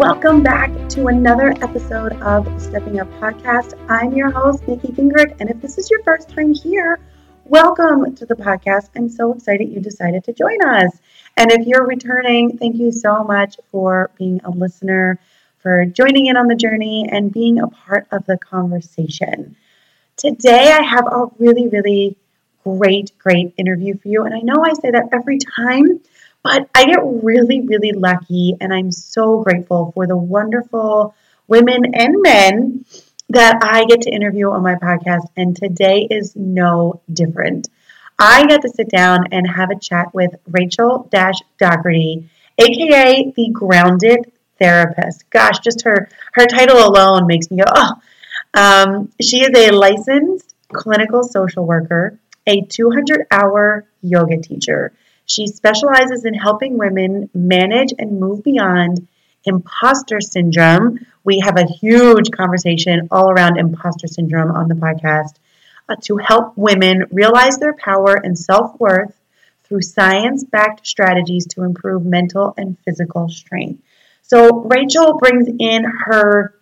Welcome back to another episode of Stepping Up Podcast. I'm your host, Nikki Gingrich, and if this is your first time here, welcome to the podcast. I'm so excited you decided to join us. And if you're returning, thank you so much for being a listener, for joining in on the journey, and being a part of the conversation. Today, I have a really, really great, great interview for you. And I know I say that every time, but I get really, really lucky, and I'm so grateful for the wonderful women and men that I get to interview on my podcast. And today is no different. I get to sit down and have a chat with Rachel Dash Doherty, aka the Grounded Therapist. Gosh, just her her title alone makes me go, oh. Um, she is a licensed clinical social worker, a 200 hour yoga teacher she specializes in helping women manage and move beyond imposter syndrome. We have a huge conversation all around imposter syndrome on the podcast uh, to help women realize their power and self worth through science backed strategies to improve mental and physical strength. So Rachel brings in her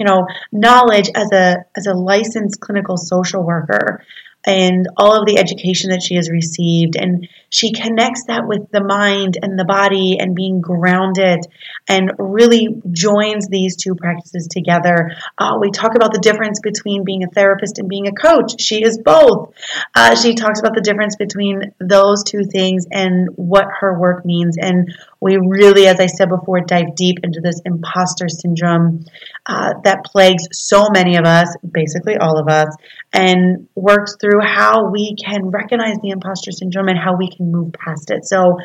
you know knowledge as a as a licensed clinical social worker and all of the education that she has received. And she connects that with the mind and the body and being grounded and really joins these two practices together. Uh, we talk about the difference between being a therapist and being a coach. She is both. Uh, she talks about the difference between those two things and what her work means. And we really, as I said before, dive deep into this imposter syndrome uh, that plagues so many of us, basically all of us, and works through how we can recognize the imposter syndrome and how we can move past it. So,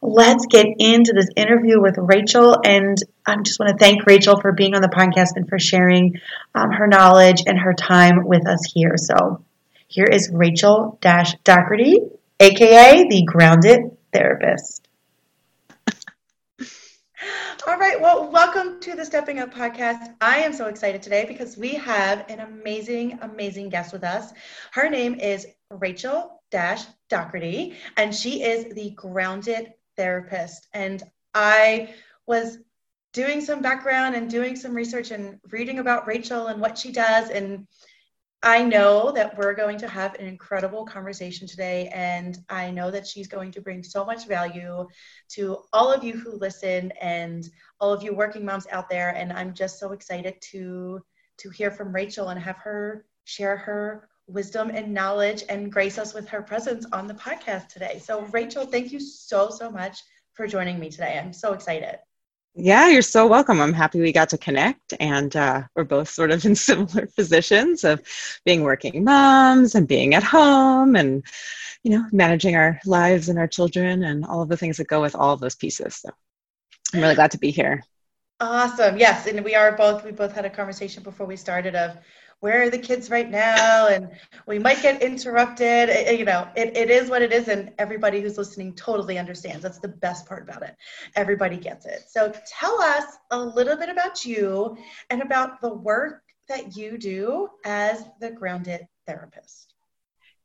let's get into this interview with Rachel. And I just want to thank Rachel for being on the podcast and for sharing um, her knowledge and her time with us here. So, here is Rachel Dash Doherty, aka the Grounded Therapist. All right. Well, welcome to the Stepping Up podcast. I am so excited today because we have an amazing, amazing guest with us. Her name is Rachel Dash Doherty, and she is the grounded therapist. And I was doing some background and doing some research and reading about Rachel and what she does. And I know that we're going to have an incredible conversation today, and I know that she's going to bring so much value to all of you who listen and all of you working moms out there. And I'm just so excited to to hear from Rachel and have her share her wisdom and knowledge and grace us with her presence on the podcast today. So, Rachel, thank you so so much for joining me today. I'm so excited. Yeah, you're so welcome. I'm happy we got to connect, and uh, we're both sort of in similar positions of being working moms and being at home, and you know, managing our lives and our children, and all of the things that go with all of those pieces. So, I'm really glad to be here. Awesome. Yes, and we are both. We both had a conversation before we started of where are the kids right now? And we might get interrupted. It, you know it, it is what it is and everybody who's listening totally understands. That's the best part about it. Everybody gets it. So tell us a little bit about you and about the work that you do as the grounded therapist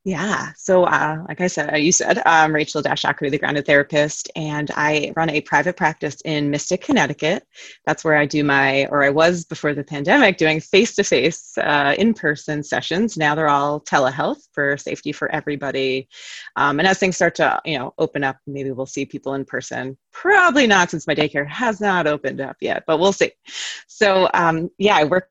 yeah. So, uh, like I said, you said, I'm Rachel Dashaku, the grounded therapist, and I run a private practice in Mystic, Connecticut. That's where I do my, or I was before the pandemic, doing face to face, in person sessions. Now they're all telehealth for safety for everybody. Um, and as things start to, you know, open up, maybe we'll see people in person. Probably not, since my daycare has not opened up yet, but we'll see. So, um, yeah, I work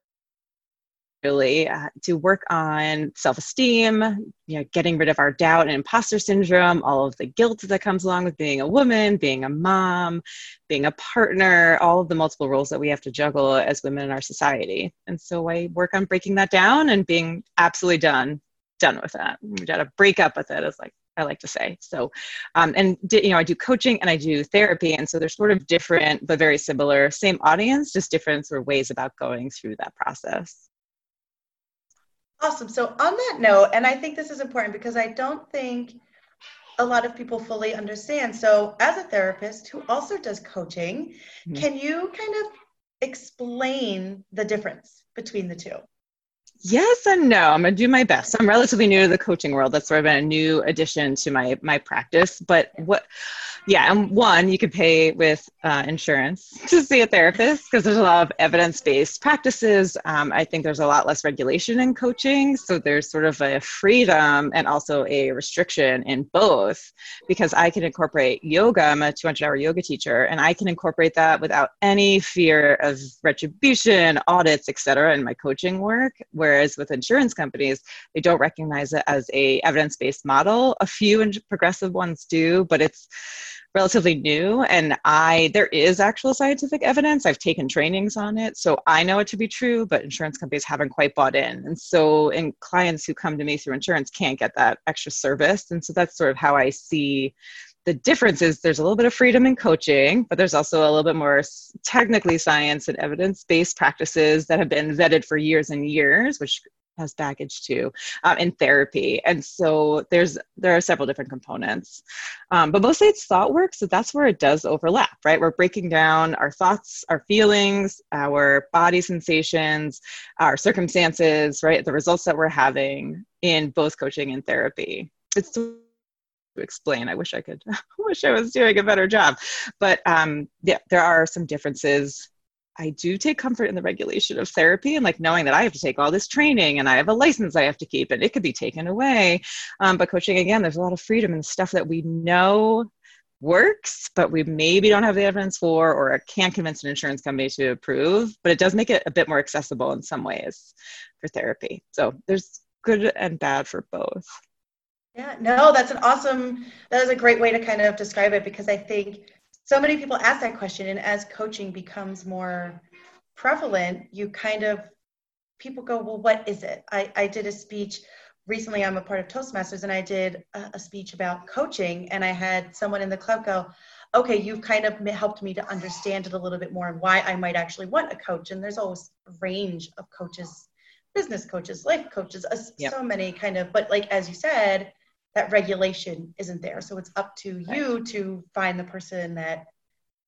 really uh, to work on self-esteem you know getting rid of our doubt and imposter syndrome all of the guilt that comes along with being a woman being a mom being a partner all of the multiple roles that we have to juggle as women in our society and so i work on breaking that down and being absolutely done done with that we got to break up with it as like I like to say. So, um, and you know, I do coaching and I do therapy, and so they're sort of different but very similar. Same audience, just different sort of ways about going through that process. Awesome. So, on that note, and I think this is important because I don't think a lot of people fully understand. So, as a therapist who also does coaching, mm-hmm. can you kind of explain the difference between the two? Yes and no. I'm gonna do my best. I'm relatively new to the coaching world. That's sort of been a new addition to my my practice. But what yeah, and one, you could pay with uh, insurance to see a therapist because there's a lot of evidence based practices. Um, I think there's a lot less regulation in coaching. So there's sort of a freedom and also a restriction in both because I can incorporate yoga. I'm a 200 hour yoga teacher, and I can incorporate that without any fear of retribution, audits, etc. in my coaching work. Whereas with insurance companies, they don't recognize it as a evidence based model. A few progressive ones do, but it's relatively new and i there is actual scientific evidence. I've taken trainings on it so i know it to be true but insurance companies haven't quite bought in. And so and clients who come to me through insurance can't get that extra service. And so that's sort of how i see the difference is there's a little bit of freedom in coaching, but there's also a little bit more technically science and evidence based practices that have been vetted for years and years, which has baggage too um, in therapy. And so there's there are several different components. Um, but mostly it's thought work so that's where it does overlap right? We're breaking down our thoughts our feelings our body sensations our circumstances right? The results that we're having in both coaching and therapy. It's to explain. I wish i could I wish i was doing a better job. But um, yeah there are some differences I do take comfort in the regulation of therapy and like knowing that I have to take all this training and I have a license I have to keep and it could be taken away. Um, but coaching, again, there's a lot of freedom and stuff that we know works, but we maybe don't have the evidence for or can't convince an insurance company to approve. But it does make it a bit more accessible in some ways for therapy. So there's good and bad for both. Yeah, no, that's an awesome, that is a great way to kind of describe it because I think so many people ask that question and as coaching becomes more prevalent you kind of people go well what is it i, I did a speech recently i'm a part of toastmasters and i did a, a speech about coaching and i had someone in the club go okay you've kind of helped me to understand it a little bit more and why i might actually want a coach and there's always a range of coaches business coaches life coaches uh, yep. so many kind of but like as you said that regulation isn't there. So it's up to you to find the person that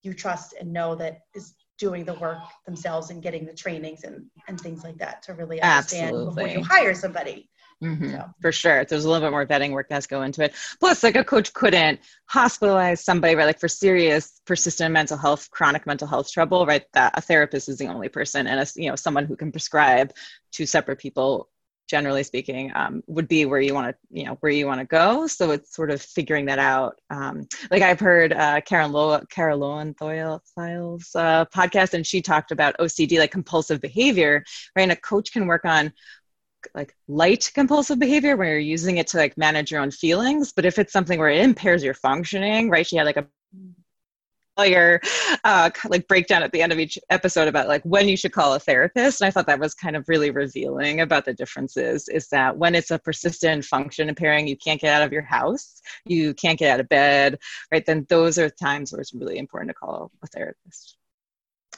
you trust and know that is doing the work themselves and getting the trainings and, and things like that to really understand Absolutely. before you hire somebody. Mm-hmm. So. For sure. There's a little bit more vetting work that's has go into it. Plus, like a coach couldn't hospitalize somebody, right? Like for serious, persistent mental health, chronic mental health trouble, right? That a therapist is the only person and a, you know, someone who can prescribe two separate people generally speaking um, would be where you want to you know where you want to go. So it's sort of figuring that out. Um, like i've heard uh, karen Lo- Kara Loewentheil's uh, podcast and she talked about ocd like compulsive behavior right? And a coach can work on like light compulsive behavior where you're using it to like manage your own feelings. But if it's something where it impairs your functioning right? She had like a your uh, like breakdown at the end of each episode about like when you should call a therapist. And I thought that was kind of really revealing about the differences. Is that when it's a persistent function impairing, you can't get out of your house, you can't get out of bed, right? Then those are times where it's really important to call a therapist.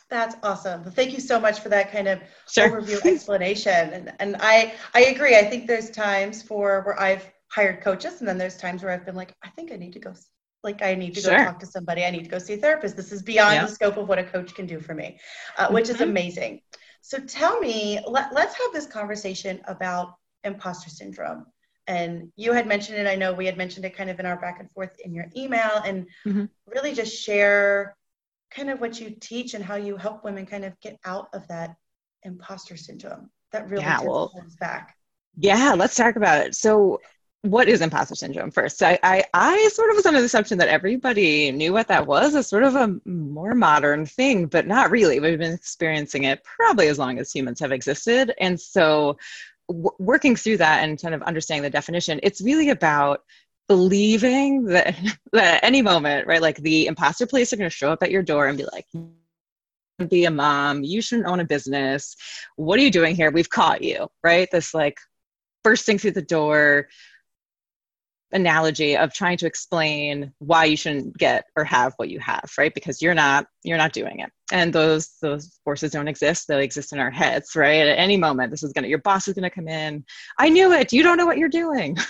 That's awesome. Thank you so much for that kind of sure. overview explanation. And and I I agree. I think there's times for where I've hired coaches, and then there's times where I've been like, I think I need to go like I need to go talk to somebody. I need to go see a therapist. This is beyond yeah. the scope of what a coach can do for me, uh, which mm-hmm. is amazing. So tell me, let, let's have this conversation about imposter syndrome. And you had mentioned it. I know we had mentioned it kind of in our back and forth in your email, and mm-hmm. really just share kind of what you teach and how you help women kind of get out of that imposter syndrome that really yeah, well, back. Yeah, let's talk about it. So what is imposter syndrome first? I, I, I sort of was under the assumption that everybody knew what that was. It's sort of a more modern thing, but not really. We've been experiencing it probably as long as humans have existed. And so, w- working through that and kind of understanding the definition, it's really about believing that, that at any moment, right, like the imposter police are going to show up at your door and be like, be a mom, you shouldn't own a business. What are you doing here? We've caught you, right? This like bursting through the door analogy of trying to explain why you shouldn't get or have what you have right because you're not you're not doing it and those those forces don't exist they exist in our heads right at any moment this is gonna your boss is gonna come in i knew it you don't know what you're doing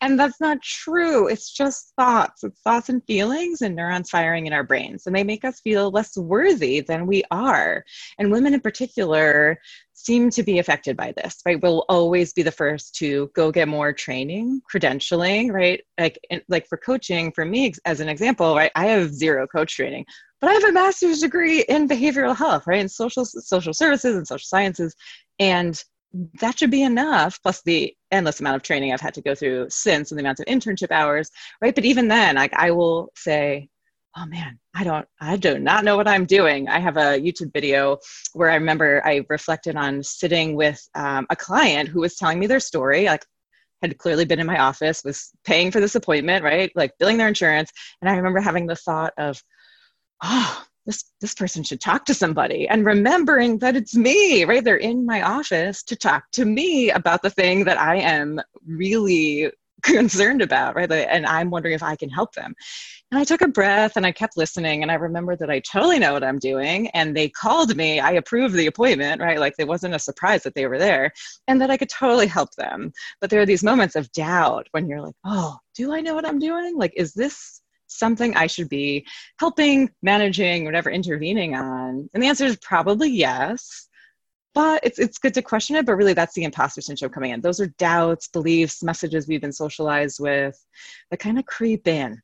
and that's not true. It's just thoughts. It's thoughts and feelings and neurons firing in our brains. And they make us feel less worthy than we are. And women in particular seem to be affected by this, right? We'll always be the first to go get more training, credentialing, right? Like, like for coaching, for me, as an example, right? I have zero coach training, but I have a master's degree in behavioral health, right? In social, social services and social sciences. And that should be enough plus the endless amount of training i've had to go through since and the amount of internship hours right but even then like i will say oh man i don't i do not know what i'm doing. I have a youtube video where i remember i reflected on sitting with um, a client who was telling me their story like had clearly been in my office was paying for this appointment right? Like billing their insurance. And i remember having the thought of oh this this person should talk to somebody. And remembering that it's me right? They're in my office to talk to me about the thing that i am really concerned about right? And i'm wondering if i can help them. And i took a breath and i kept listening and i remember that i totally know what i'm doing and they called me. I approved the appointment right? Like it wasn't a surprise that they were there and that i could totally help them. But there are these moments of doubt when you're like oh do i know what i'm doing? Like is this something I should be helping, managing, whatever, intervening on? And the answer is probably yes. But it's, it's good to question it, but really that's the imposter syndrome coming in. Those are doubts, beliefs, messages we've been socialized with that kind of creep in,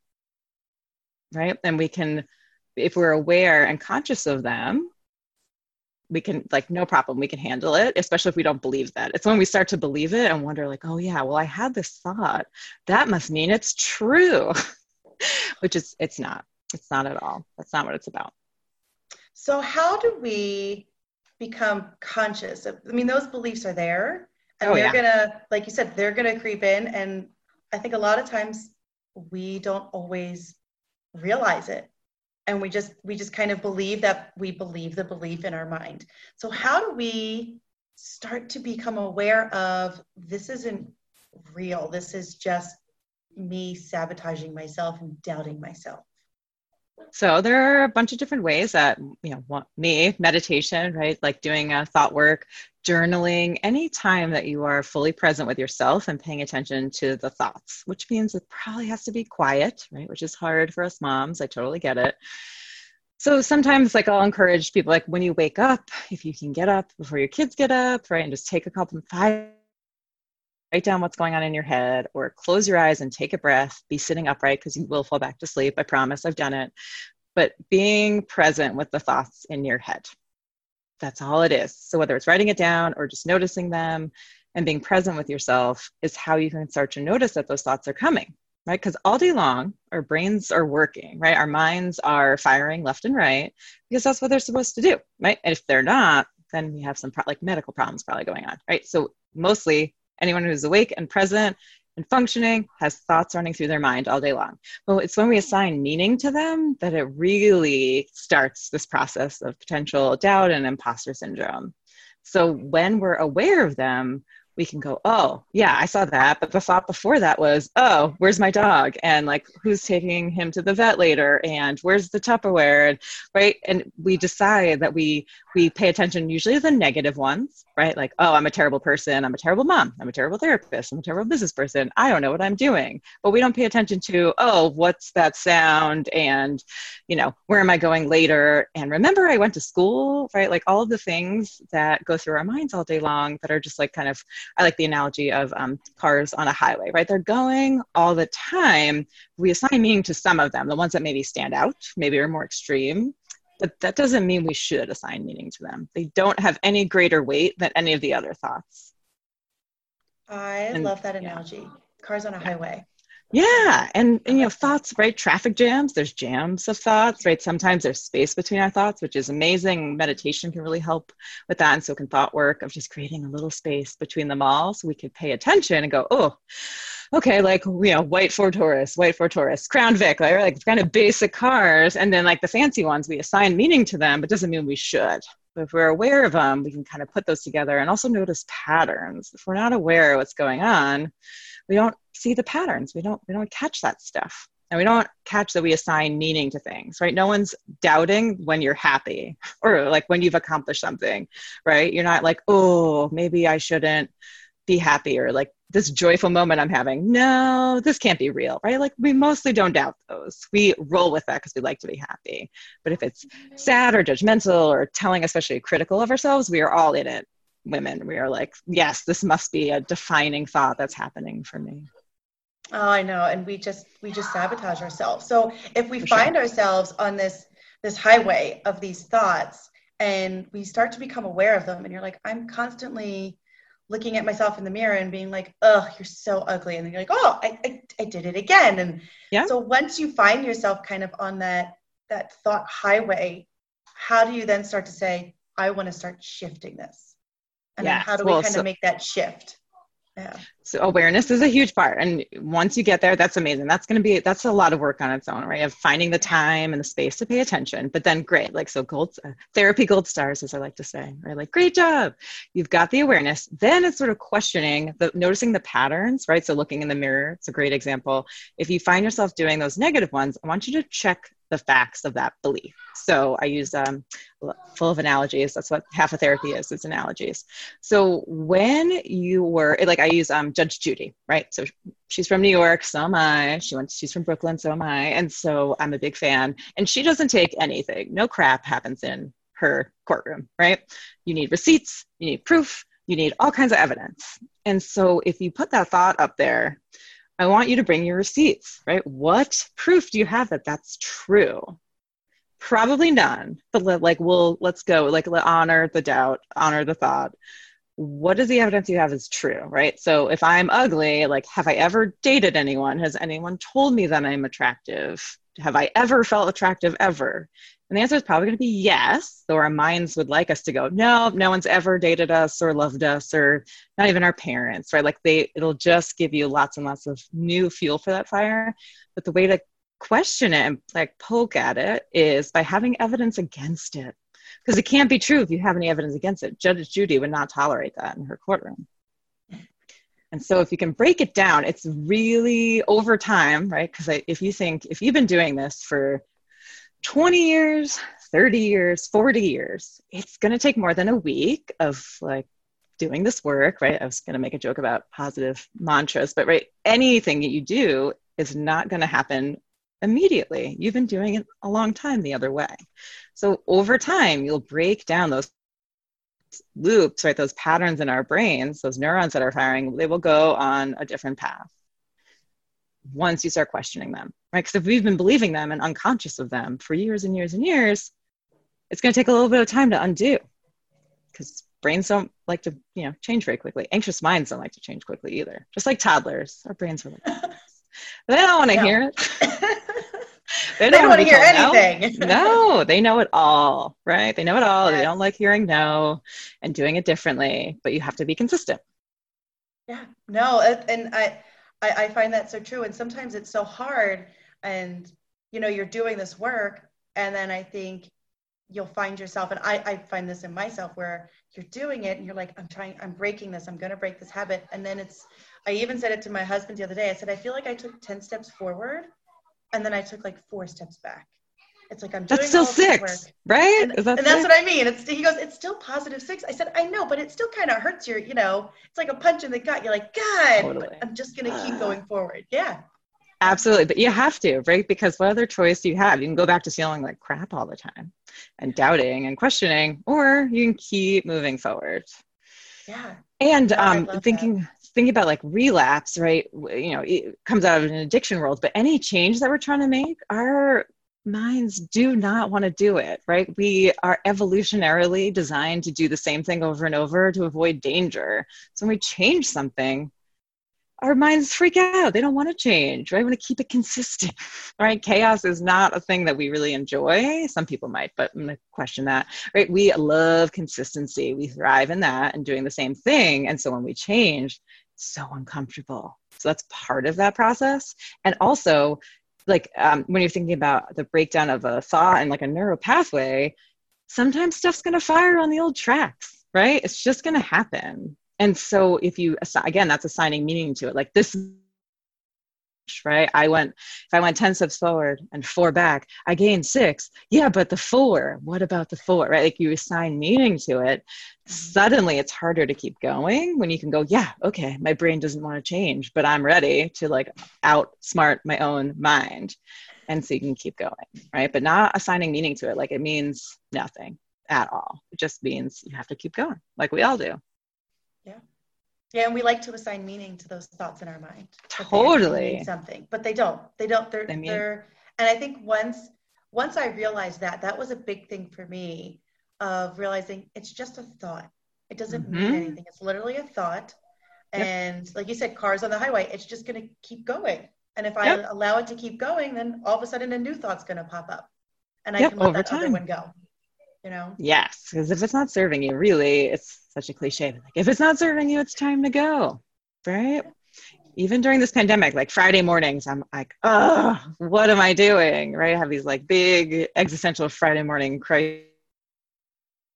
right? And we can, if we're aware and conscious of them, we can like no problem we can handle it especially if we don't believe that it's when we start to believe it and wonder like oh yeah well i had this thought that must mean it's true which is it's not. It's not at all. That's not what it's about. So how do we become conscious of I mean those beliefs are there and oh, they're yeah. gonna like you said, they're gonna creep in and I think a lot of times we don't always realize it and we just we just kind of believe that we believe the belief in our mind so how do we start to become aware of this isn't real this is just me sabotaging myself and doubting myself? So there are a bunch of different ways that you know me meditation, right? Like doing a thought work, journaling, any time that you are fully present with yourself and paying attention to the thoughts, which means it probably has to be quiet, right? Which is hard for us moms. I totally get it. So sometimes like I'll encourage people like when you wake up, if you can get up before your kids get up, right? And just take a couple five write down what's going on in your head or close your eyes and take a breath be sitting upright because you will fall back to sleep i promise i've done it but being present with the thoughts in your head. That's all it is. So whether it's writing it down or just noticing them and being present with yourself is how you can start to notice that those thoughts are coming right? Because all day long our brains are working right? Our minds are firing left and right because that's what they're supposed to do right? And if they're not then we have some pro- like medical problems probably going on right? So mostly Anyone who's awake and present and functioning has thoughts running through their mind all day long. But it's when we assign meaning to them that it really starts this process of potential doubt and imposter syndrome. So when we're aware of them, we can go, oh, yeah, I saw that. But the thought before that was, oh, where's my dog? And like, who's taking him to the vet later? And where's the Tupperware? And right. And we decide that we we pay attention usually to the negative ones, right? Like, oh, I'm a terrible person. I'm a terrible mom. I'm a terrible therapist. I'm a terrible business person. I don't know what I'm doing. But we don't pay attention to, oh, what's that sound? And, you know, where am I going later? And remember, I went to school, right? Like all of the things that go through our minds all day long that are just like kind of, I like the analogy of um, cars on a highway, right? They're going all the time. We assign meaning to some of them, the ones that maybe stand out, maybe are more extreme but that doesn't mean we should assign meaning to them. They don't have any greater weight than any of the other thoughts. I and, love that analogy. Yeah. Cars on a highway. Yeah. And, and you know, thoughts, right? Traffic jams, there's jams of thoughts, right? Sometimes there's space between our thoughts, which is amazing. Meditation can really help with that. And so can thought work of just creating a little space between them all so we could pay attention and go, oh, okay, like, you know, white Ford Taurus, white Ford Taurus, Crown Vic, right? Like kind of basic cars. And then like the fancy ones, we assign meaning to them, but doesn't mean we should. But if we're aware of them, we can kind of put those together and also notice patterns. If we're not aware of what's going on, we don't see the patterns. We don't we don't catch that stuff. And we don't catch that we assign meaning to things, right? No one's doubting when you're happy or like when you've accomplished something, right? You're not like, oh, maybe I shouldn't be happy or like this joyful moment I'm having. No, this can't be real, right? Like we mostly don't doubt those. We roll with that because we like to be happy. But if it's sad or judgmental or telling, especially critical of ourselves, we are all in it. Women, we are like, yes, this must be a defining thought that's happening for me. Oh, I know. And we just we just sabotage ourselves. So if we for find sure. ourselves on this this highway of these thoughts and we start to become aware of them and you're like, I'm constantly looking at myself in the mirror and being like, oh, you're so ugly. And then you're like, oh, I, I, I did it again. And yeah. so once you find yourself kind of on that that thought highway, how do you then start to say, I want to start shifting this? And yes. how do we well, kind so- of make that shift? So awareness is a huge part. And once you get there, that's amazing. That's going to be, that's a lot of work on its own, right? Of finding the time and the space to pay attention. But then great. Like, so gold, uh, therapy gold stars, as I like to say, right? Like, great job. You've got the awareness. Then it's sort of questioning the, noticing the patterns, right? So looking in the mirror, it's a great example. If you find yourself doing those negative ones, I want you to check the facts of that belief. So I use um, full of analogies. That's what half of therapy is. It's analogies. So when you were like, I use um, Judge Judy, right? So she's from New York. So am I. She went. She's from Brooklyn. So am I. And so I'm a big fan. And she doesn't take anything. No crap happens in her courtroom, right? You need receipts. You need proof. You need all kinds of evidence. And so if you put that thought up there, I want you to bring your receipts, right? What proof do you have that that's true? Probably none, but like, we'll, let's go, like, honor the doubt, honor the thought. What is the evidence you have is true, right? So if I'm ugly, like, have I ever dated anyone? Has anyone told me that I'm attractive? Have I ever felt attractive ever? And the answer is probably going to be yes, though our minds would like us to go, no, no one's ever dated us or loved us or not even our parents, right? Like they, it'll just give you lots and lots of new fuel for that fire. But the way to question it and like poke at it is by having evidence against it. Because it can't be true if you have any evidence against it. Judge Judy would not tolerate that in her courtroom. And so if you can break it down, it's really over time, right? Because if you think, if you've been doing this for 20 years, 30 years, 40 years, it's going to take more than a week of like doing this work, right? I was going to make a joke about positive mantras, but right, anything that you do is not going to happen immediately. You've been doing it a long time the other way. So over time, you'll break down those loops, right? Those patterns in our brains, those neurons that are firing, they will go on a different path once you start questioning them, right? Because if we've been believing them and unconscious of them for years and years and years, it's going to take a little bit of time to undo because brains don't like to, you know, change very quickly. Anxious minds don't like to change quickly either. Just like toddlers, our brains are like, they don't want to no. hear it. they don't, don't want to hear anything. No. no, they know it all, right? They know it all. Yes. They don't like hearing no and doing it differently, but you have to be consistent. Yeah, no, and I, I, I find that so true. And sometimes it's so hard and, you know, you're doing this work and then I think you'll find yourself, and I, I find this in myself where you're doing it and you're like, I'm trying, I'm breaking this, I'm going to break this habit. And then it's, I even said it to my husband the other day. I said, I feel like I took 10 steps forward and then I took like four steps back. It's like I'm doing that's still six, right? And, that and that's what I mean. It's he goes, it's still positive six. I said, I know, but it still kind of hurts your, you know, it's like a punch in the gut. You're like, God, totally. I'm just gonna keep going forward. Yeah. Absolutely, but you have to, right? Because what other choice do you have? You can go back to feeling like crap all the time, and doubting and questioning, or you can keep moving forward. Yeah. And um, thinking that. Thinking about like relapse, right? You know, it comes out of an addiction world, but any change that we're trying to make, our minds do not want to do it, right? We are evolutionarily designed to do the same thing over and over to avoid danger. So when we change something, our minds freak out. They don't want to change, right? We want to keep it consistent, right? Chaos is not a thing that we really enjoy. Some people might, but I'm going to question that, right? We love consistency. We thrive in that and doing the same thing. And so when we change, it's so uncomfortable. So that's part of that process. And also, like um, when you're thinking about the breakdown of a thought and like a neural pathway, sometimes stuff's going to fire on the old tracks, right? It's just going to happen and so if you again that's assigning meaning to it. Like this right? I went if i went 10 steps forward and four back i gained six. Yeah but the four what about the four right? Like you assign meaning to it. Suddenly it's harder to keep going when you can go yeah okay my brain doesn't want to change but i'm ready to like outsmart my own mind. And so you can keep going right? But not assigning meaning to it. Like it means nothing at all. It just means you have to keep going like we all do. Yeah, and we like to assign meaning to those thoughts in our mind. Totally. something, but they don't. They don't. They're they mean- they're. And I think once once I realized that, that was a big thing for me of realizing it's just a thought. It doesn't mm-hmm. mean anything. It's literally a thought. Yep. And like you said, cars on the highway, it's just going to keep going. And if yep. I allow it to keep going, then all of a sudden a new thought's going to pop up, and I yep, can let that time. other one go you know? Yes because if it's not serving you really it's such a cliche like if it's not serving you it's time to go right? Even during this pandemic like friday mornings i'm like oh what am i doing? Right? I have these like big existential friday morning crises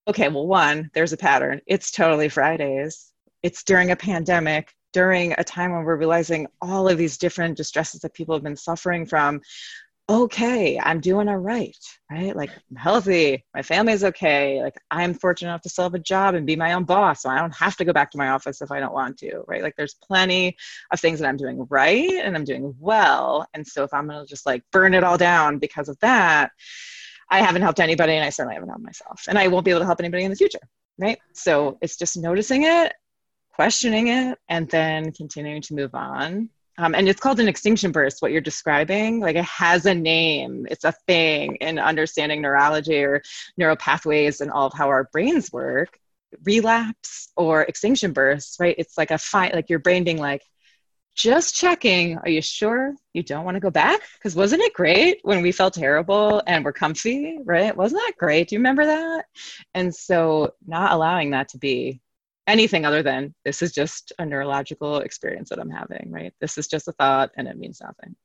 okay well one there's a pattern. It's totally fridays. It's during a pandemic during a time when we're realizing all of these different distresses that people have been suffering from okay, I'm doing all right, right? Like I'm healthy, my family's okay. Like I'm fortunate enough to still have a job and be my own boss. So I don't have to go back to my office if I don't want to, right? Like there's plenty of things that I'm doing right and I'm doing well. And so if I'm gonna just like burn it all down because of that, I haven't helped anybody and I certainly haven't helped myself. And I won't be able to help anybody in the future, right? So it's just noticing it, questioning it, and then continuing to move on um, and it's called an extinction burst what you're describing. Like it has a name. It's a thing in understanding neurology or neural pathways and all of how our brains work. Relapse or extinction bursts right? It's like a fight like your brain being like just checking. Are you sure you don't want to go back? Because wasn't it great when we felt terrible and we're comfy right? Wasn't that great? Do you remember that? And so not allowing that to be anything other than this is just a neurological experience that I'm having, right? This is just a thought and it means nothing.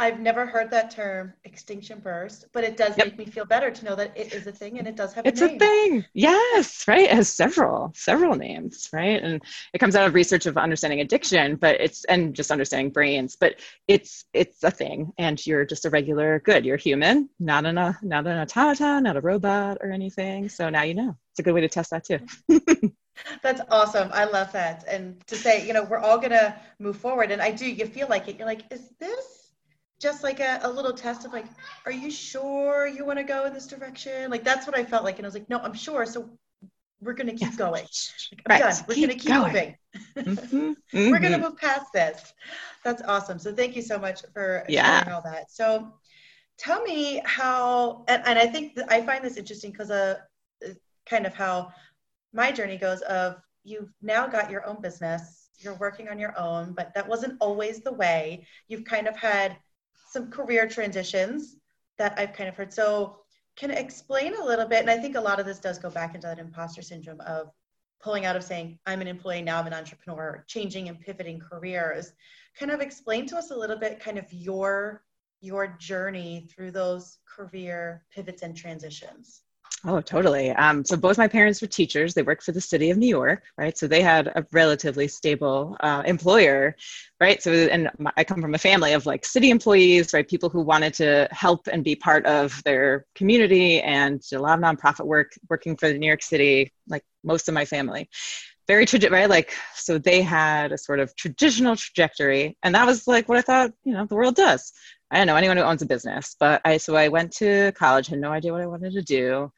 I've never heard that term extinction burst, but it does yep. make me feel better to know that it is a thing and it does have it's a name. It's a thing. Yes, right. It has several, several names, right? And it comes out of research of understanding addiction, but it's and just understanding brains, but it's it's a thing and you're just a regular good. You're human, not an a not an automaton, not a robot or anything. So now you know. It's a good way to test that too. That's awesome. I love that. And to say, you know, we're all going to move forward. And I do, you feel like it. You're like, is this just like a, a little test of like, are you sure you want to go in this direction? Like, that's what I felt like. And I was like, no, I'm sure. So we're going to keep going. Like, I'm right. done. We're going to keep going. moving. Mm-hmm. we're going to move past this. That's awesome. So thank you so much for yeah. sharing all that. So tell me how, and, and I think I find this interesting because uh, kind of how my journey goes of you've now got your own business you're working on your own but that wasn't always the way. You've kind of had some career transitions that i've kind of heard. So can explain a little bit? And i think a lot of this does go back into that imposter syndrome of pulling out of saying i'm an employee now i'm an entrepreneur changing and pivoting careers. Kind of explain to us a little bit kind of your your journey through those career pivots and transitions Oh, totally. Um, so both my parents were teachers. They worked for the city of New York, right? So they had a relatively stable uh, employer, right? So, and I come from a family of like city employees, right? People who wanted to help and be part of their community and a lot of nonprofit work, working for the New York City, like most of my family. Very traditional, right? Like, so they had a sort of traditional trajectory, and that was like what I thought, you know, the world does, I don't know anyone who owns a business, but I so I went to college, had no idea what I wanted to do.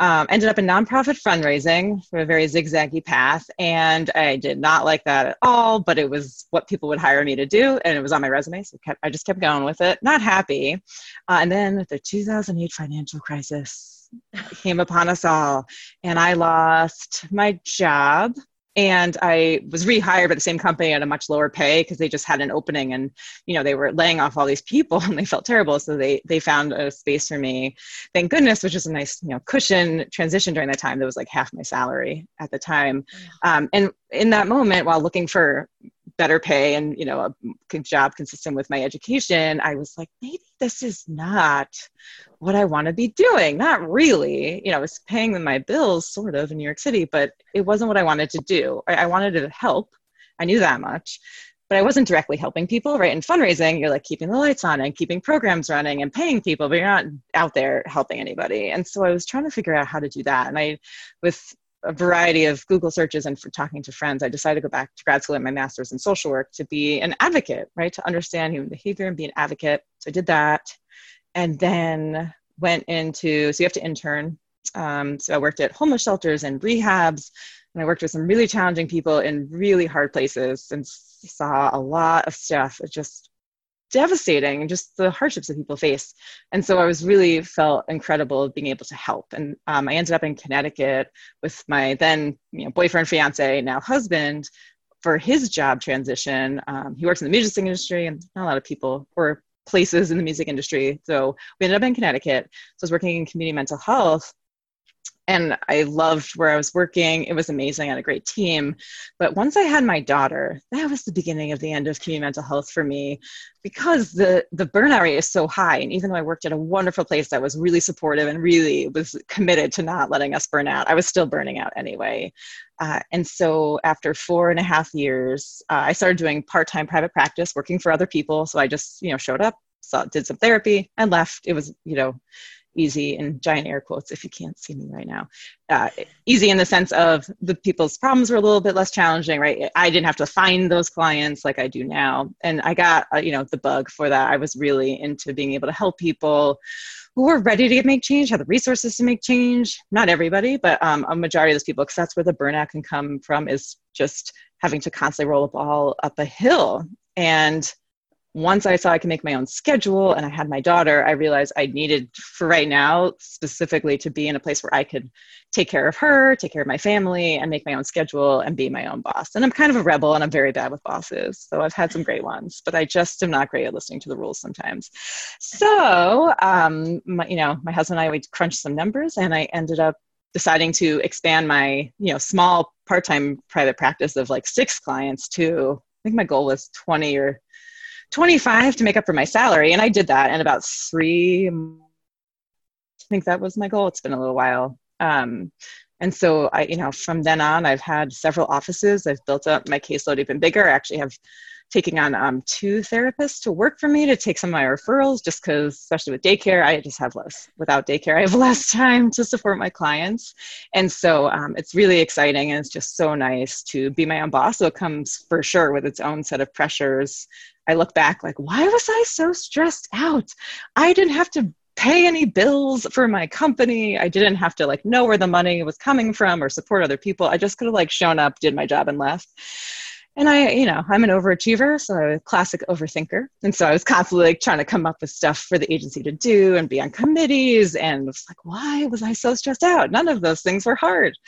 Um, ended up in nonprofit fundraising for a very zigzaggy path, and I did not like that at all. But it was what people would hire me to do, and it was on my resume, so kept, I just kept going with it. Not happy, uh, and then the 2008 financial crisis came upon us all, and I lost my job and I was rehired by the same company at a much lower pay because they just had an opening and you know they were laying off all these people and they felt terrible. So they they found a space for me. Thank goodness which was a nice you know cushion transition during that time that was like half my salary at the time. Um, and in that moment while looking for better pay and you know a job consistent with my education i was like maybe this is not what i want to be doing not really you know i was paying my bills sort of in new york city but it wasn't what i wanted to do i, I wanted to help i knew that much but I wasn't directly helping people, right? In fundraising, you're like keeping the lights on and keeping programs running and paying people, but you're not out there helping anybody. And so I was trying to figure out how to do that. And I, with a variety of Google searches and for talking to friends, I decided to go back to grad school at my master's in social work to be an advocate, right? To understand human behavior and be an advocate. So I did that. And then went into, so you have to intern. Um, so I worked at homeless shelters and rehabs, and I worked with some really challenging people in really hard places and saw a lot of stuff. It just devastating and just the hardships that people face. And so i was really felt incredible being able to help. And um, i ended up in connecticut with my then you know boyfriend fiance now husband for his job transition. Um, he works in the music industry and not a lot of people or places in the music industry. So we ended up in connecticut. So i was working in community mental health and I loved where I was working. It was amazing. I had a great team. But once I had my daughter, that was the beginning of the end of community mental health for me because the, the burnout rate is so high. And even though I worked at a wonderful place that was really supportive and really was committed to not letting us burn out, I was still burning out anyway. Uh, and so after four and a half years, uh, I started doing part time private practice, working for other people. So I just, you know, showed up, saw, did some therapy, and left. It was, you know, easy in giant air quotes if you can't see me right now. Uh, easy in the sense of the people's problems were a little bit less challenging right? I didn't have to find those clients like i do now. And i got uh, you know the bug for that. I was really into being able to help people who are ready to make change have the resources to make change. Not everybody but um, a majority of those people because that's where the burnout can come from is just having to constantly roll a ball up a hill. And once I saw I could make my own schedule and I had my daughter, I realized I needed for right now specifically to be in a place where I could take care of her, take care of my family, and make my own schedule and be my own boss. And I'm kind of a rebel and I'm very bad with bosses. So I've had some great ones, but I just am not great at listening to the rules sometimes. So, um, my, you know, my husband and I, we crunched some numbers and I ended up deciding to expand my, you know, small part-time private practice of like six clients to, I think my goal was 20 or 25 to make up for my salary. And I did that in about three, I think that was my goal. It's been a little while. Um, and so I, you know, from then on, I've had several offices. I've built up my caseload even bigger. I actually have taking on um, two therapists to work for me to take some of my referrals just because especially with daycare i just have less without daycare i have less time to support my clients and so um, it's really exciting and it's just so nice to be my own boss so it comes for sure with its own set of pressures i look back like why was i so stressed out i didn't have to pay any bills for my company i didn't have to like know where the money was coming from or support other people i just could have like shown up did my job and left and I, you know, I'm an overachiever, so I'm a classic overthinker. And so I was constantly like trying to come up with stuff for the agency to do and be on committees. And it was like, why was I so stressed out? None of those things were hard.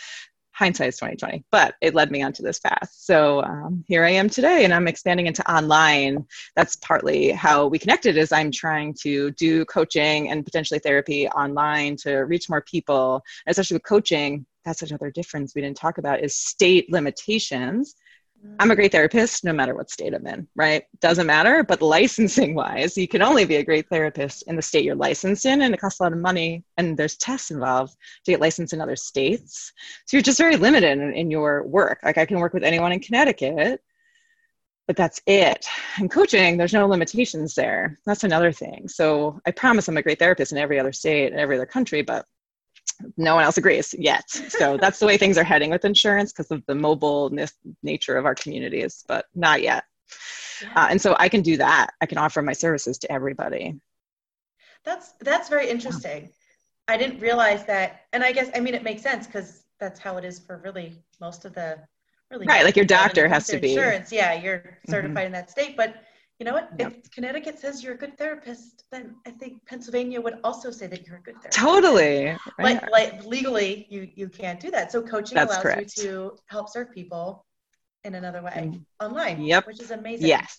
Hindsight is 2020, but it led me onto this path. So um, here I am today, and I'm expanding into online. That's partly how we connected. Is I'm trying to do coaching and potentially therapy online to reach more people, especially with coaching. That's another difference we didn't talk about is state limitations I'm a great therapist no matter what state I'm in, right? Doesn't matter. But licensing wise, you can only be a great therapist in the state you're licensed in, and it costs a lot of money. And there's tests involved to get licensed in other states. So you're just very limited in, in your work. Like I can work with anyone in Connecticut, but that's it. In coaching, there's no limitations there. That's another thing. So I promise I'm a great therapist in every other state and every other country, but no one else agrees yet. So that's the way things are heading with insurance because of the mobile nature of our communities, but not yet. Yeah. Uh, and so I can do that. I can offer my services to everybody. That's that's very interesting. I didn't realize that, and I guess I mean it makes sense because that's how it is for really most of the really right. Like your doctor has to be insurance. Yeah, you're mm-hmm. certified mm-hmm. in that state, but You know what? Yep. If Connecticut says you're a good therapist, then I think Pennsylvania would also say that you're a good therapist. Totally. Right. Like, like legally, you you can't do that. So coaching That's allows correct. you to help serve people in another way mm. online. Yep. Which is amazing. Yes.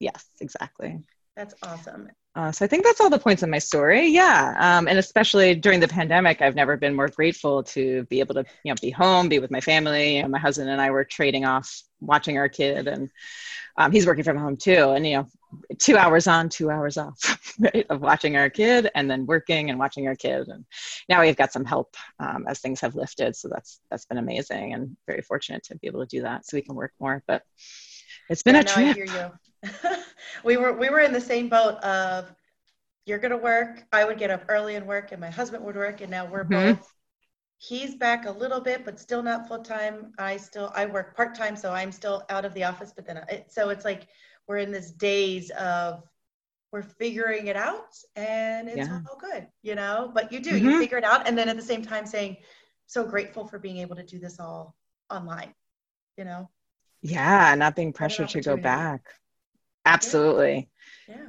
Yes, exactly. That's awesome. Uh, so I think that's all the points in my story. Yeah, um, and especially during the pandemic, I've never been more grateful to be able to, you know, be home, be with my family. You know, my husband and I were trading off watching our kid, and um, he's working from home too. And you know, two hours on, two hours off, right, of watching our kid, and then working and watching our kid. And now we've got some help um, as things have lifted, so that's that's been amazing and very fortunate to be able to do that, so we can work more. But it's been yeah, a no, trip. I hear you. we were we were in the same boat of you're gonna work. I would get up early and work, and my husband would work, and now we're mm-hmm. both. He's back a little bit, but still not full time. I still I work part time, so I'm still out of the office. But then I, so it's like we're in this days of we're figuring it out, and it's yeah. all good, you know. But you do mm-hmm. you figure it out, and then at the same time saying, so grateful for being able to do this all online, you know. Yeah, not being pressured to go back. Absolutely. Yeah. yeah.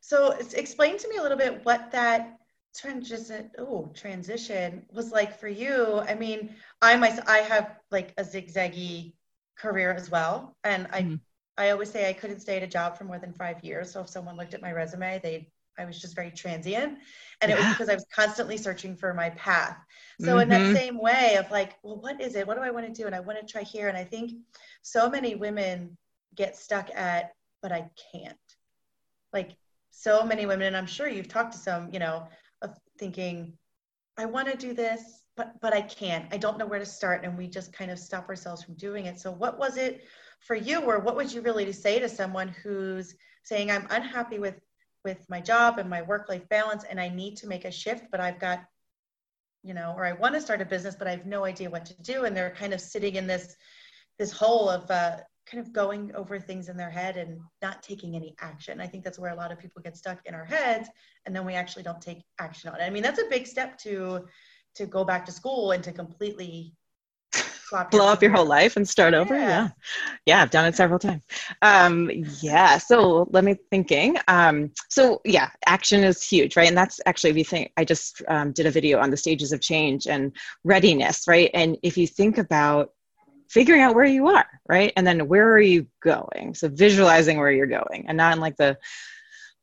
So explain to me a little bit what that transition oh transition was like for you. I mean, I myself I have like a zigzaggy career as well. And I mm-hmm. I always say I couldn't stay at a job for more than five years. So if someone looked at my resume, they I was just very transient. And yeah. it was because I was constantly searching for my path. So, mm-hmm. in that mm-hmm. same way of like, well, what is it? What do I want to do? And I want to try here. And I think so many women get stuck at, but I can't. Like, so many women, and I'm sure you've talked to some, you know, of thinking, I want to do this, but but I can't. I don't know where to start. And we just kind of stop ourselves from doing it. So, what was it for you, or what would you really say to someone who's saying, I'm unhappy with with my job and my work life balance and I need to make a shift, but I've got, you know, or I want to start a business, but I have no idea what to do. And they're kind of sitting in this, this hole of uh, kind of going over things in their head and not taking any action. I think that's where a lot of people get stuck in our heads and then we actually don't take action on it. I mean, that's a big step to, to go back to school and to completely blow up your whole life and start over? Yeah. yeah. Yeah i've done it several times. Um yeah so let me thinking um so yeah action is huge right? And that's actually we think i just um, did a video on the stages of change and readiness right? And if you think about figuring out where you are right? And then where are you going? So visualizing where you're going and not in like the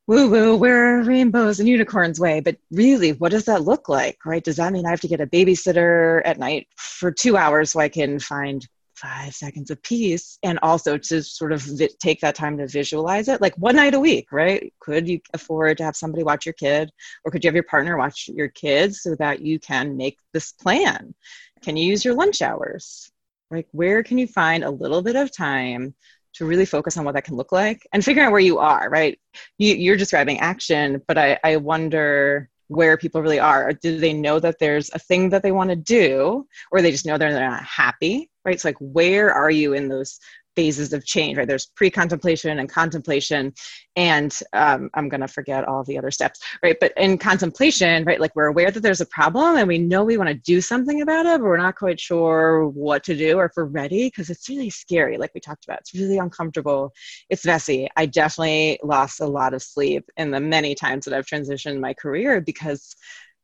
woo woo, where rainbows and unicorns way. But really, what does that look like, right? Does that mean I have to get a babysitter at night for two hours so I can find five seconds of peace and also to sort of vi- take that time to visualize it like one night a week right could you afford to have somebody watch your kid or could you have your partner watch your kids so that you can make this plan can you use your lunch hours like where can you find a little bit of time to really focus on what that can look like and figuring out where you are, right? You, are describing action, but I, I wonder where people really are. Do they know that there's a thing that they want to do, or they just know they're not happy, right? It's like, where are you in those phases of change, right? There's pre contemplation and contemplation. And um, I'm going to forget all the other steps, right? But in contemplation, right, like we're aware that there's a problem and we know we want to do something about it, but we're not quite sure what to do or if we're ready because it's really scary, like we talked about. It's really uncomfortable. It's messy. I definitely lost a lot of sleep in the many times that I've transitioned my career because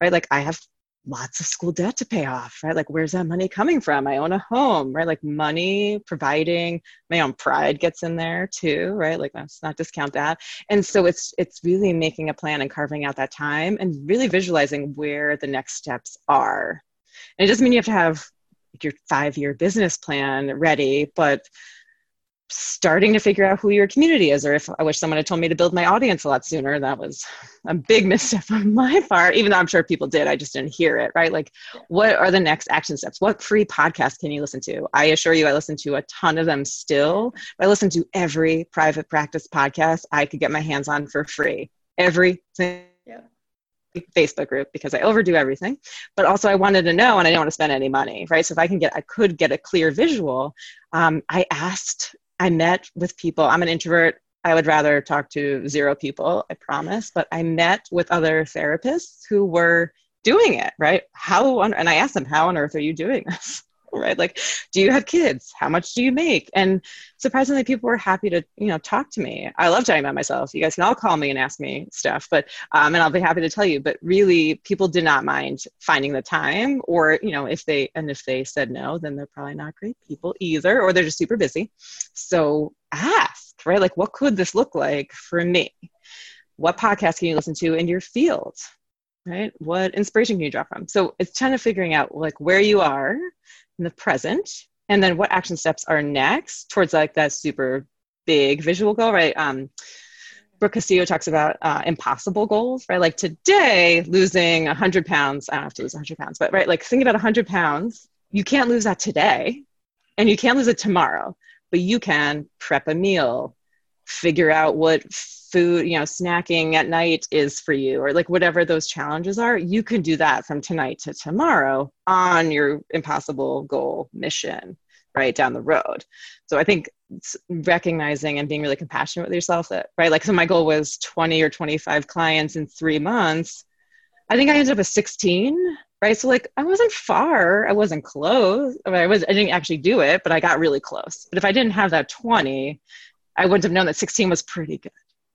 right like i have lots of school debt to pay off, right? Like, where's that money coming from? I own a home, right? Like, money providing my own pride gets in there too, right? Like, let's not discount that. And so it's it's really making a plan and carving out that time and really visualizing where the next steps are. And it doesn't mean you have to have your five year business plan ready, but starting to figure out who your community is or if i wish someone had told me to build my audience a lot sooner that was a big misstep on my part even though i'm sure people did. I just didn't hear it right? Like what are the next action steps? What free podcast can you listen to? I assure you i listen to a ton of them still. I listen to every private practice podcast i could get my hands on for free. Every single Facebook group because I overdo everything. But also, I wanted to know, and I didn't want to spend any money, right? So if I can get, I could get a clear visual. Um, I asked I met with people. I'm an introvert. I would rather talk to zero people, I promise. But I met with other therapists who were doing it, right? How on, and I asked them, how on earth are you doing this? Right? Like, do you have kids? How much do you make? And surprisingly, people were happy to, you know, talk to me. I love talking about myself. You guys can all call me and ask me stuff, but, um, and I'll be happy to tell you, but really people did not mind finding the time or, you know, if they, and if they said no, then they're probably not great people either, or they're just super busy. So ask, right? Like, what could this look like for me? What podcast can you listen to in your field? right? What inspiration can you draw from? So it's kind of figuring out like where you are in the present and then what action steps are next towards like that super big visual goal, right? Um, Brooke Castillo talks about uh, impossible goals, right? Like today, losing 100 pounds, I don't have to lose 100 pounds, but right, like think about 100 pounds, you can't lose that today and you can't lose it tomorrow, but you can prep a meal, figure out what food, you know, snacking at night is for you, or like whatever those challenges are, you can do that from tonight to tomorrow on your impossible goal mission right down the road. So I think recognizing and being really compassionate with yourself that, right? Like, so my goal was 20 or 25 clients in three months. I think I ended up with 16, right? So like I wasn't far, I wasn't close. I, mean, I was I didn't actually do it, but I got really close. But if I didn't have that 20, I wouldn't have known that 16 was pretty good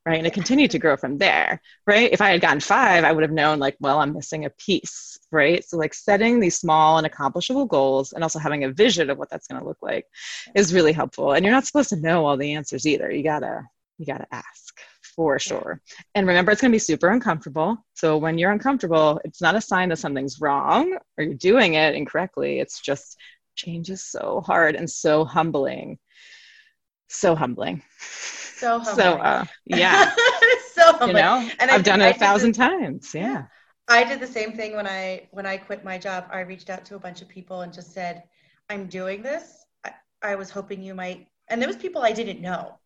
right? And it continued to grow from there right? If i had gotten five i would have known like well i'm missing a piece right? So like setting these small and accomplishable goals and also having a vision of what that's going to look like is really helpful. And you're not supposed to know all the answers either. You gotta you gotta ask for sure. And remember it's going to be super uncomfortable. So when you're uncomfortable it's not a sign that something's wrong or you're doing it incorrectly. It's just change is so hard and so humbling so humbling so humbling. So uh, yeah. so humbling. You know, and I've done it a thousand times. Yeah. I did the same thing when I when I quit my job. I reached out to a bunch of people and just said, "I'm doing this. I, I was hoping you might." And there was people I didn't know.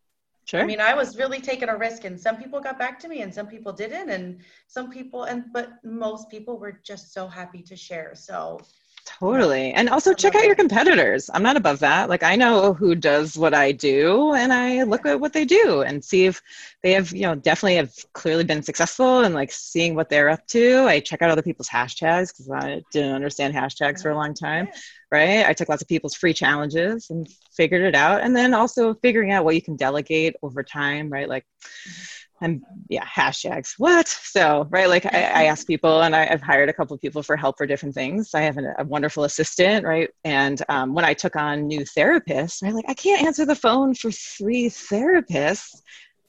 Sure. I mean, I was really taking a risk, and some people got back to me, and some people didn't, and some people, and but most people were just so happy to share. So Totally. And also check out your competitors. I'm not above that. Like I know who does what I do and I look at what they do and see if they have, you know, definitely have clearly been successful and like seeing what they're up to. I check out other people's hashtags because I didn't understand hashtags for a long time. Right. I took lots of people's free challenges and figured it out. And then also figuring out what you can delegate over time, right? Like mm-hmm and yeah hashtags what? So right like I, I ask people and I, have hired a couple people for help for different things. I have an, a wonderful assistant right? And um, when i took on new therapists right like i can't answer the phone for three therapists.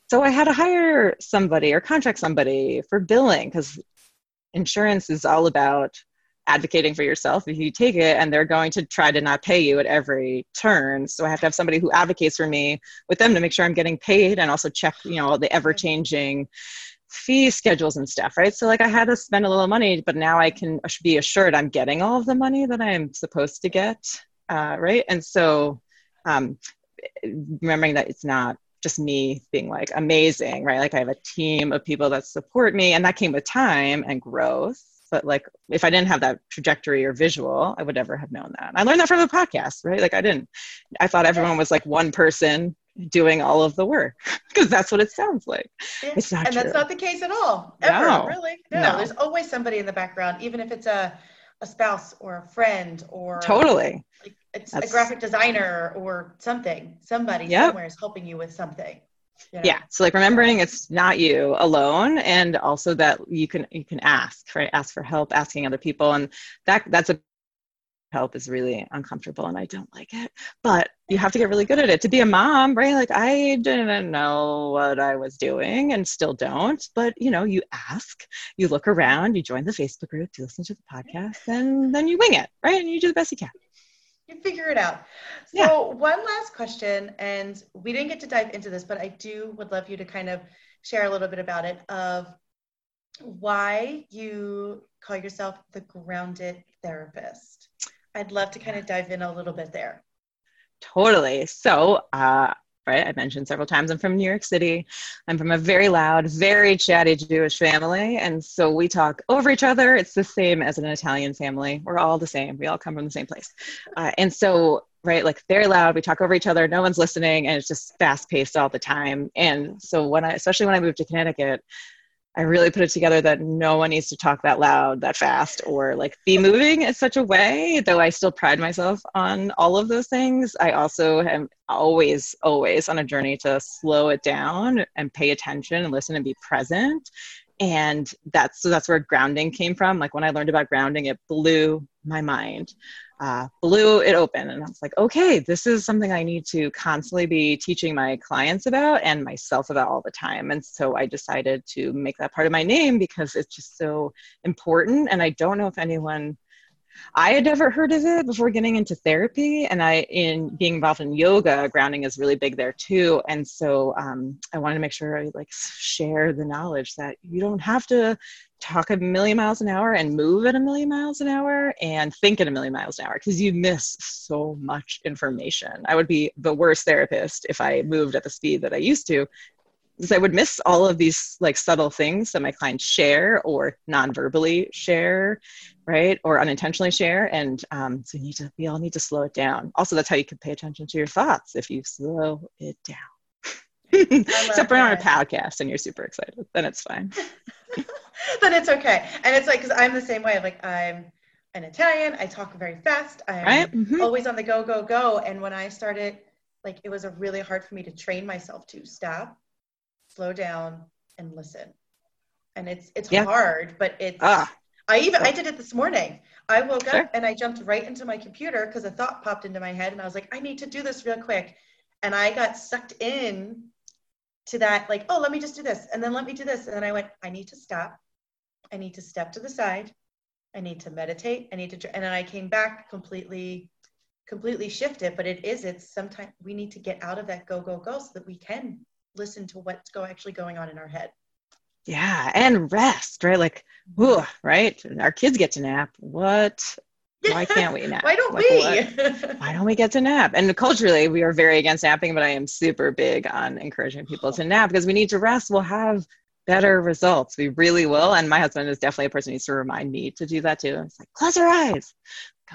So i had to hire somebody or contract somebody for billing because insurance is all about advocating for yourself if you take it and they're going to try to not pay you at every turn. So i have to have somebody who advocates for me with them to make sure i'm getting paid and also check you know the ever changing fee schedules and stuff right? So like i had to spend a little money but now i can be assured i'm getting all of the money that i'm supposed to get uh, right? And so um, remembering that it's not just me being like amazing right? Like i have a team of people that support me and that came with time and growth but like if i didn't have that trajectory or visual i would never have known that i learned that from the podcast right like i didn't i thought everyone was like one person doing all of the work because that's what it sounds like it's not and true. that's not the case at all ever no. really no. no there's always somebody in the background even if it's a a spouse or a friend or totally like it's a graphic designer or something somebody yep. somewhere is helping you with something yeah so like remembering it's not you alone and also that you can you can ask right ask for help asking other people and that that's a help is really uncomfortable and I don't like it. But you have to get really good at it. To be a mom, right? Like I didn't know what I was doing and still don't. But you know, you ask, you look around, you join the Facebook group, you listen to the podcast, and then you wing it, right? And you do the best you can you figure it out. So yeah. one last question, and we didn't get to dive into this, but I do would love you to kind of share a little bit about it of why you call yourself the grounded therapist. I'd love to kind of dive in a little bit there. Totally. So uh, right? I mentioned several times I'm from New York City. I'm from a very loud, very chatty Jewish family. And so we talk over each other. It's the same as an Italian family. We're all the same. We all come from the same place. Uh, and so, right, like very loud, we talk over each other, no one's listening, and it's just fast paced all the time. And so, when I, especially when I moved to Connecticut, I really put it together that no one needs to talk that loud, that fast, or like be moving in such a way, though I still pride myself on all of those things. I also am always, always on a journey to slow it down and pay attention and listen and be present. And that's so that's where grounding came from. Like when I learned about grounding, it blew my mind uh, blew it open. And i was like okay this is something i need to constantly be teaching my clients about and myself about all the time. And so i decided to make that part of my name because it's just so important. And i don't know if anyone I had never heard of it before getting into therapy, and I, in being involved in yoga, grounding is really big there too. And so um, I wanted to make sure I like share the knowledge that you don't have to talk a million miles an hour and move at a million miles an hour and think at a million miles an hour because you miss so much information. I would be the worst therapist if I moved at the speed that I used to because I would miss all of these like subtle things that my clients share or non-verbally share, right, or unintentionally share, and um, so you need to we all need to slow it down. Also, that's how you can pay attention to your thoughts if you slow it down. Except for on a podcast and you're super excited, then it's fine. then it's okay, and it's like because I'm the same way. Like I'm an Italian, I talk very fast. I'm right? mm-hmm. always on the go, go, go. And when I started, like it was a really hard for me to train myself to stop slow down and listen. And it's it's yeah. hard, but it's ah. I even I did it this morning. I woke sure. up and I jumped right into my computer because a thought popped into my head and I was like, I need to do this real quick. And I got sucked in to that, like, oh, let me just do this. And then let me do this. And then I went, I need to stop. I need to step to the side. I need to meditate. I need to, and then I came back completely, completely shifted. But it is, it's sometimes we need to get out of that go, go, go so that we can listen to what's go actually going on in our head. Yeah and rest right? Like whew, right? Our kids get to nap. What? Why can't we nap? Why don't like, we? Why don't we get to nap? And culturally we are very against napping but i am super big on encouraging people to nap because we need to rest. We'll have better results. We really will. And my husband is definitely a person who needs to remind me to do that too. It's like close your eyes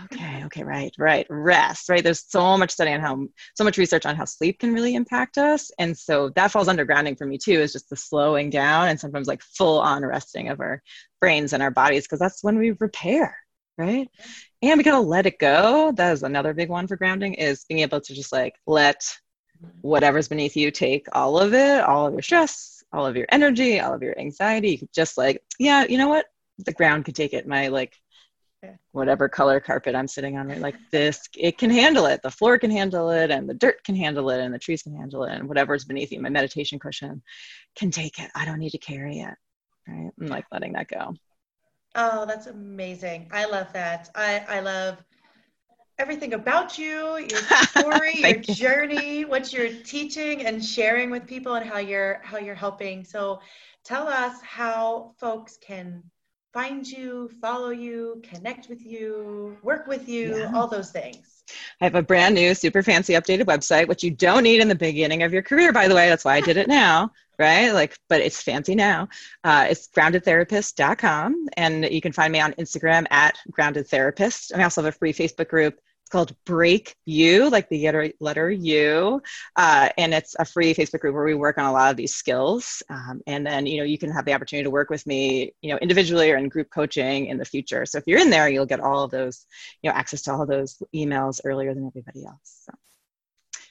okay okay right right. Rest right? There's so much study on how so much research on how sleep can really impact us. And so that falls under grounding for me too is just the slowing down and sometimes like full on resting of our brains and our bodies because that's when we repair right? And we gotta let it go. That is another big one for grounding is being able to just like let whatever's beneath you take all of it all of your stress all of your energy all of your anxiety. You could just like yeah you know what? The ground could take it. My like whatever color carpet I'm sitting on, right? Like this, it can handle it. The floor can handle it, and the dirt can handle it, and the trees can handle it, and whatever's beneath you, my meditation cushion can take it. I don't need to carry it, right? I'm like letting that go. Oh, that's amazing. I love that. I, I love everything about you, your story, your you. journey, what you're teaching and sharing with people and how you're how you're helping. So tell us how folks can find you, follow you, connect with you, work with you, yeah. all those things. I have a brand new, super fancy, updated website, which you don't need in the beginning of your career, by the way. That's why I did it now, right? Like, but it's fancy now. Uh, it's groundedtherapist.com, and you can find me on Instagram at groundedtherapist. And I also have a free Facebook group called Break You, like the letter, U. Uh, and it's a free Facebook group where we work on a lot of these skills. Um, and then, you know, you can have the opportunity to work with me, you know, individually or in group coaching in the future. So if you're in there, you'll get all of those, you know, access to all of those emails earlier than everybody else. So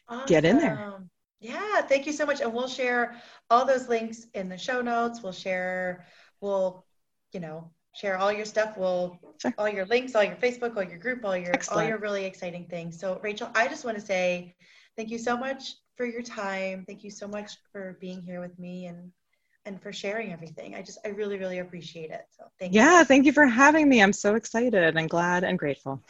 awesome. get in there. Yeah, thank you so much. And we'll share all those links in the show notes. We'll share, we'll, you know, share all your stuff. We'll sure. all your links, all your Facebook, all your group, all your Excellent. all your really exciting things. So Rachel, I just want to say thank you so much for your time. Thank you so much for being here with me and and for sharing everything. I just I really really appreciate it. So thank yeah, you. Yeah, thank you for having me. I'm so excited and glad and grateful.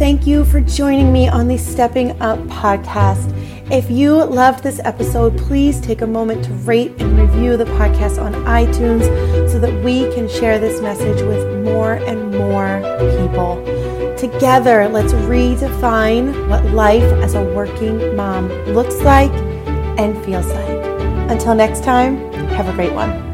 Thank you for joining me on the Stepping Up podcast. If you loved this episode, please take a moment to rate and review the podcast on iTunes so that we can share this message with more and more people. Together, let's redefine what life as a working mom looks like and feels like. Until next time, have a great one.